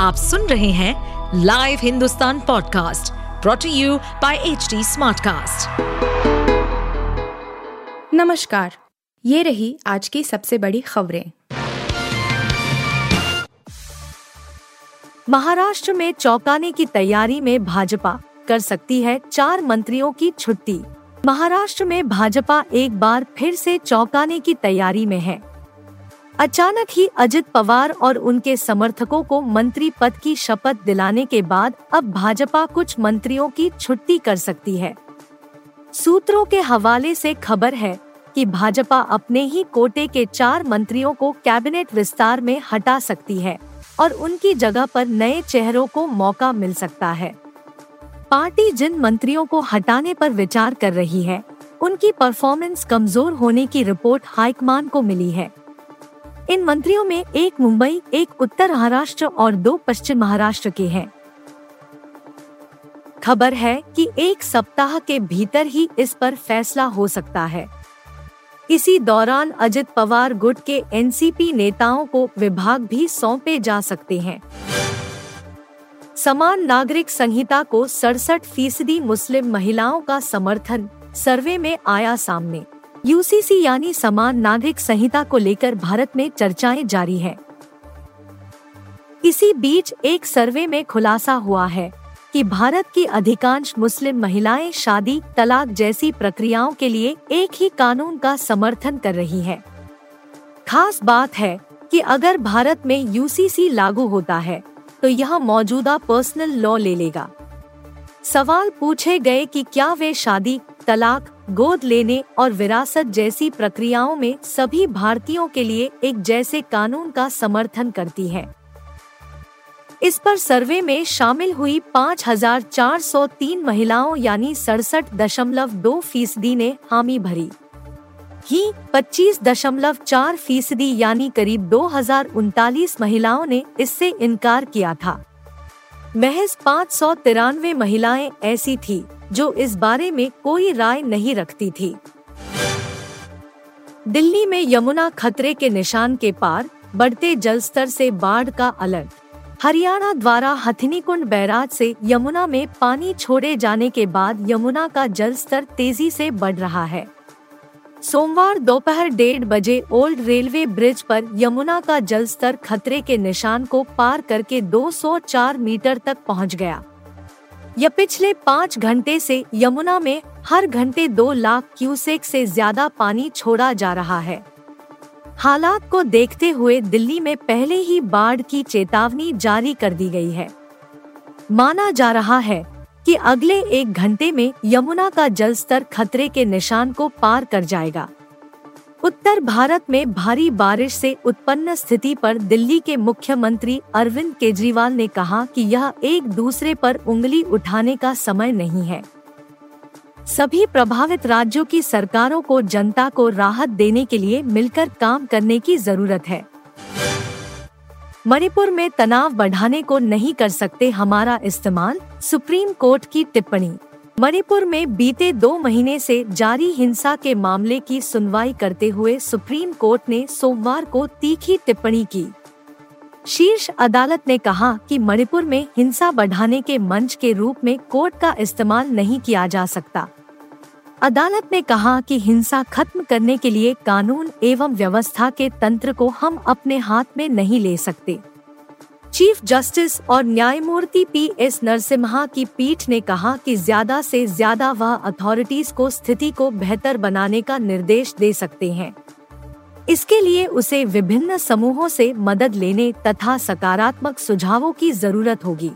आप सुन रहे हैं live Hindustan podcast brought to you by H Smartcast. नमस्कार, ये रही आज की सबसे बड़ी खबरें। महाराष्ट्र में चौंकाने की तैयारी में भाजपा, कर सकती है चार मंत्रियों की छुट्टी। महाराष्ट्र में भाजपा एक बार फिर से चौंकाने की तैयारी में है। अचानक ही अजित पवार और उनके समर्थकों को मंत्री पद की शपथ दिलाने के बाद अब भाजपा कुछ मंत्रियों की छुट्टी कर सकती है। सूत्रों के हवाले से खबर है कि भाजपा अपने ही कोटे के चार मंत्रियों को कैबिनेट विस्तार में हटा सकती है और उनकी जगह पर नए चेहरों को मौका मिल सकता है। पार्टी जिन मंत्रियों को हटाने पर विचार कर रही है, उनकी परफॉर्मेंस कमज़ोर होने की रिपोर्ट हाईकमान को मिली है। इन मंत्रियों में एक मुंबई, एक उत्तर महाराष्ट्र और दो पश्चिम महाराष्ट्र के हैं। खबर है कि एक सप्ताह के भीतर ही इस पर फैसला हो सकता है। इसी दौरान अजित पवार गुट के एनसीपी नेताओं को विभाग भी सौंपे जा सकते हैं। समान नागरिक संहिता को सड़सठ फ़ीसदी मुस्लिम महिलाओं का समर्थन सर्वे में आया सामने। यूसीसी यानी समान नागरिक संहिता को लेकर भारत में चर्चाएँ जारी है इसी बीच एक सर्वे में खुलासा हुआ है कि भारत की अधिकांश मुस्लिम महिलाएँ शादी, तलाक जैसी प्रक्रियाओं के लिए एक ही कानून का समर्थन कर रही हैं। खास बात है कि अगर भारत में यूसीसी लागू होता है तो यह मौजूदा पर्सनल लॉ ले लेगा सवाल पूछे गए कि क्या वे शादी, तलाक गोद लेने और विरासत जैसी प्रक्रियाओं में सभी भारतीयों के लिए एक जैसे कानून का समर्थन करती है। इस पर सर्वे में शामिल हुई 5,403 महिलाओं यानी सड़सठ दशमलव दो फ़ीसदी ने हामी भरी। ही पच्चीस दशमलव चार फ़ीसदी यानी करीब दो हज़ार उनतालीस महिलाओं ने इससे इनकार किया था। महज पाँच सौ तिरानवे महिलाएँ ऐसी थी, जो इस बारे में कोई राय नहीं रखती थी। दिल्ली में यमुना खतरे के निशान के पार बढ़ते जलस्तर से बाढ़ का अलर्ट। हरियाणा द्वारा हथिनीकुंड बैराज से यमुना में पानी छोड़े जाने के बाद यमुना का जलस्तर तेज़ी से बढ़ रहा है। सोमवार दोपहर डेढ़ बजे ओल्ड रेलवे ब्रिज पर यमुना का जलस्तर खतरे के निशान को पार करके 204 मीटर तक पहुँच गया। यह पिछले पाँच घंटे से यमुना में हर घंटे दो लाख क्यूसेक से ज़्यादा पानी छोड़ा जा रहा है। हालात को देखते हुए दिल्ली में पहले ही बाढ़ की चेतावनी जारी कर दी गई है। माना जा रहा है कि अगले एक घंटे में यमुना का जल स्तर खतरे के निशान को पार कर जाएगा। उत्तर भारत में भारी बारिश से उत्पन्न स्थिति पर दिल्ली के मुख्यमंत्री अरविंद केजरीवाल ने कहा कि यह एक दूसरे पर उंगली उठाने का समय नहीं है। सभी प्रभावित राज्यों की सरकारों को जनता को राहत देने के लिए मिलकर काम करने की ज़रूरत है। मणिपुर में तनाव बढ़ाने को नहीं कर सकते हमारा इस्तेमाल, सुप्रीम कोर्ट की टिप्पणी। मणिपुर में बीते दो महीने से जारी हिंसा के मामले की सुनवाई करते हुए सुप्रीम कोर्ट ने सोमवार को तीखी टिप्पणी की। शीर्ष अदालत ने कहा कि मणिपुर में हिंसा बढ़ाने के मंच के रूप में कोर्ट का इस्तेमाल नहीं किया जा सकता। अदालत ने कहा कि हिंसा खत्म करने के लिए कानून एवं व्यवस्था के तंत्र को हम अपने हाथ में नहीं ले सकते। चीफ जस्टिस और न्यायमूर्ति पी एस नरसिम्हा की पीठ ने कहा कि ज़्यादा से ज़्यादा वह अथॉरिटीज को स्थिति को बेहतर बनाने का निर्देश दे सकते हैं। इसके लिए उसे विभिन्न समूहों से मदद लेने तथा सकारात्मक सुझावों की ज़रूरत होगी।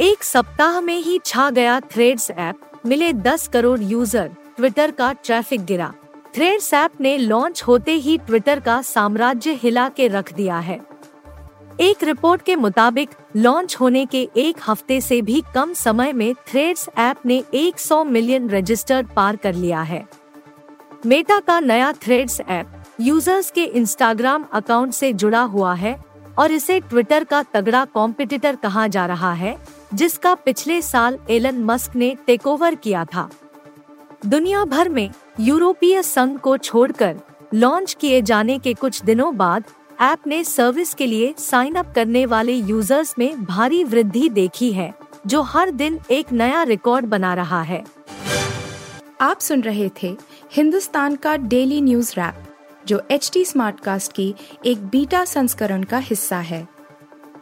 एक सप्ताह में ही छा गया थ्रेड्स ऐप मिले 10 करोड़ यूज़र, ट्विटर का ट्रैफ़िक गिरा। थ्रेड्स ऐप ने लॉन्च होते ही ट्विटर का साम्राज्य हिला के रख दिया है। एक रिपोर्ट के मुताबिक, लॉन्च होने के एक हफ़्ते से भी कम समय में थ्रेड्स ऐप ने 100 मिलियन रजिस्टर पार कर लिया है। मेटा का नया थ्रेड्स ऐप, यूज़र्स के इंस्टाग्राम अकाउंट से जुड़ा हुआ है और इसे ट्विटर का तगड़ा कॉम्पिटिटर कहा जा रहा है। जिसका पिछले साल एलन मस्क ने टेकओवर किया था। दुनिया भर में यूरोपीय संघ को छोड़कर लॉन्च किए जाने के कुछ दिनों बाद ऐप ने सर्विस के लिए साइन अप करने वाले यूज़र्स में भारी वृद्धि देखी है, जो हर दिन एक नया रिकॉर्ड बना रहा है। आप सुन रहे थे हिंदुस्तान का डेली न्यूज़ रैप, जो एच टी स्मार्टकास्ट की एक बीटा संस्करण का हिस्सा है।